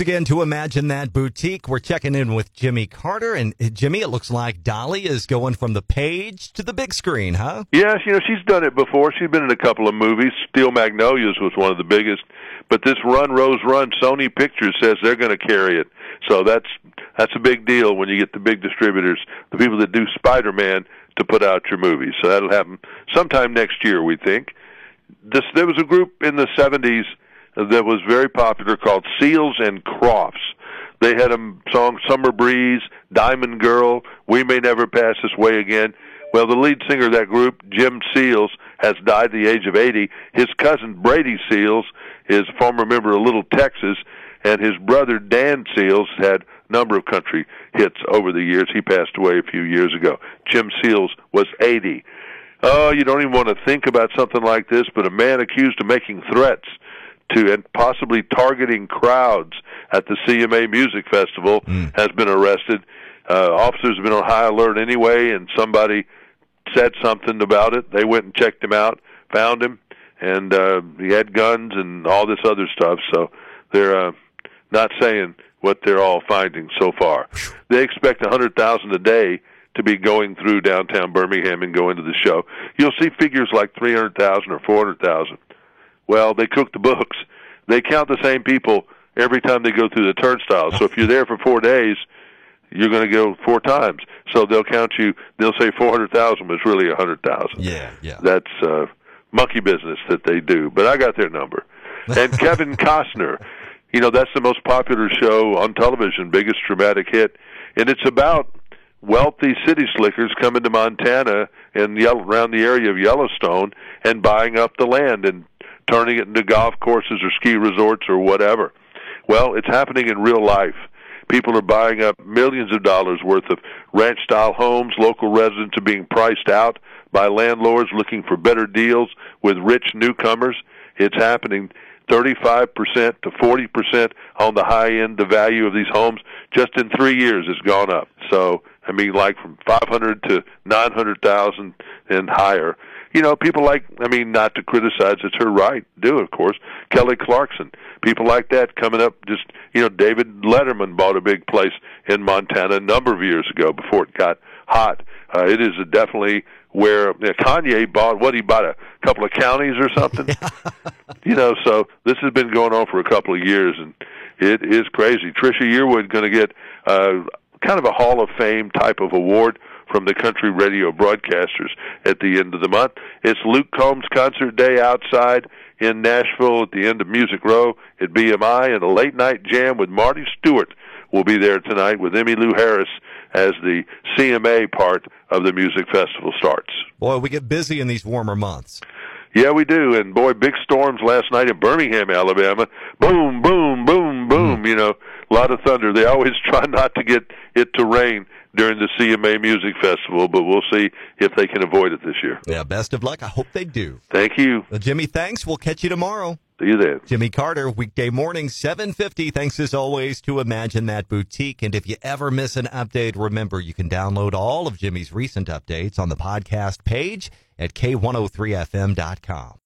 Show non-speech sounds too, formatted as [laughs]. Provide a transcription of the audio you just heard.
Again, to Imagine That Boutique, we're checking in with Jimmy Carter. And uh, Jimmy, it looks like Dolly is going from the page to the big screen, huh? Yes, you know, she's done it before. She's been in a couple of movies. Steel Magnolias was one of the biggest. But this Run, Rose, Run, Sony Pictures says they're going to carry it. So that's that's a big deal when you get the big distributors, the people that do Spider-Man, to put out your movies. So that'll happen sometime next year, we think. This, there was a group in the 70s that was very popular called Seals and Crofts. They had a song Summer Breeze, Diamond Girl, We May Never Pass This Way Again. Well, the lead singer of that group, Jim Seals, has died at the age of 80. His cousin Brady Seals is a former member of Little Texas, and his brother Dan Seals had a number of country hits over the years. He passed away a few years ago. Jim Seals was 80. Oh, you don't even want to think about something like this, but a man accused of making threats to and possibly targeting crowds at the CMA Music Festival mm. has been arrested. Uh, officers have been on high alert anyway, and somebody said something about it. They went and checked him out, found him, and uh, he had guns and all this other stuff. So they're uh, not saying what they're all finding so far. They expect a hundred thousand a day to be going through downtown Birmingham and going to the show. You'll see figures like three hundred thousand or four hundred thousand. Well, they cook the books. They count the same people every time they go through the turnstile. So if you're there for four days, you're going to go four times. So they'll count you. They'll say four hundred thousand, but it's really a hundred thousand. Yeah, yeah. That's uh, monkey business that they do. But I got their number. And [laughs] Kevin Costner, you know, that's the most popular show on television, biggest dramatic hit, and it's about wealthy city slickers coming to Montana and around the area of Yellowstone and buying up the land and turning it into golf courses or ski resorts or whatever. Well, it's happening in real life. People are buying up millions of dollars worth of ranch style homes. Local residents are being priced out by landlords looking for better deals with rich newcomers. It's happening 35% to 40% on the high end. The value of these homes just in three years has gone up. So, I mean, like from 500 to 900,000 and higher you know, people like, I mean, not to criticize, it's her right, do of course. Kelly Clarkson, people like that coming up. Just, you know, David Letterman bought a big place in Montana a number of years ago before it got hot. Uh, it is definitely where you know, Kanye bought what he bought a couple of counties or something. [laughs] you know, so this has been going on for a couple of years, and it is crazy. Trisha Yearwood going to get uh, kind of a Hall of Fame type of award from the country radio broadcasters at the end of the month. It's Luke Combs concert day outside in Nashville at the end of Music Row at BMI, and a late night jam with Marty Stuart will be there tonight with Emmylou Harris as the CMA part of the music festival starts. Boy, we get busy in these warmer months. Yeah, we do. And boy, big storms last night in Birmingham, Alabama. Boom, boom, boom, boom. Mm. You know, a lot of thunder. They always [laughs] try not to get it to rain during the CMA Music Festival, but we'll see if they can avoid it this year. Yeah, best of luck. I hope they do. Thank you. Well, Jimmy, thanks. We'll catch you tomorrow. See you then. Jimmy Carter, weekday morning, 750. Thanks as always to Imagine That Boutique. And if you ever miss an update, remember you can download all of Jimmy's recent updates on the podcast page at k103fm.com.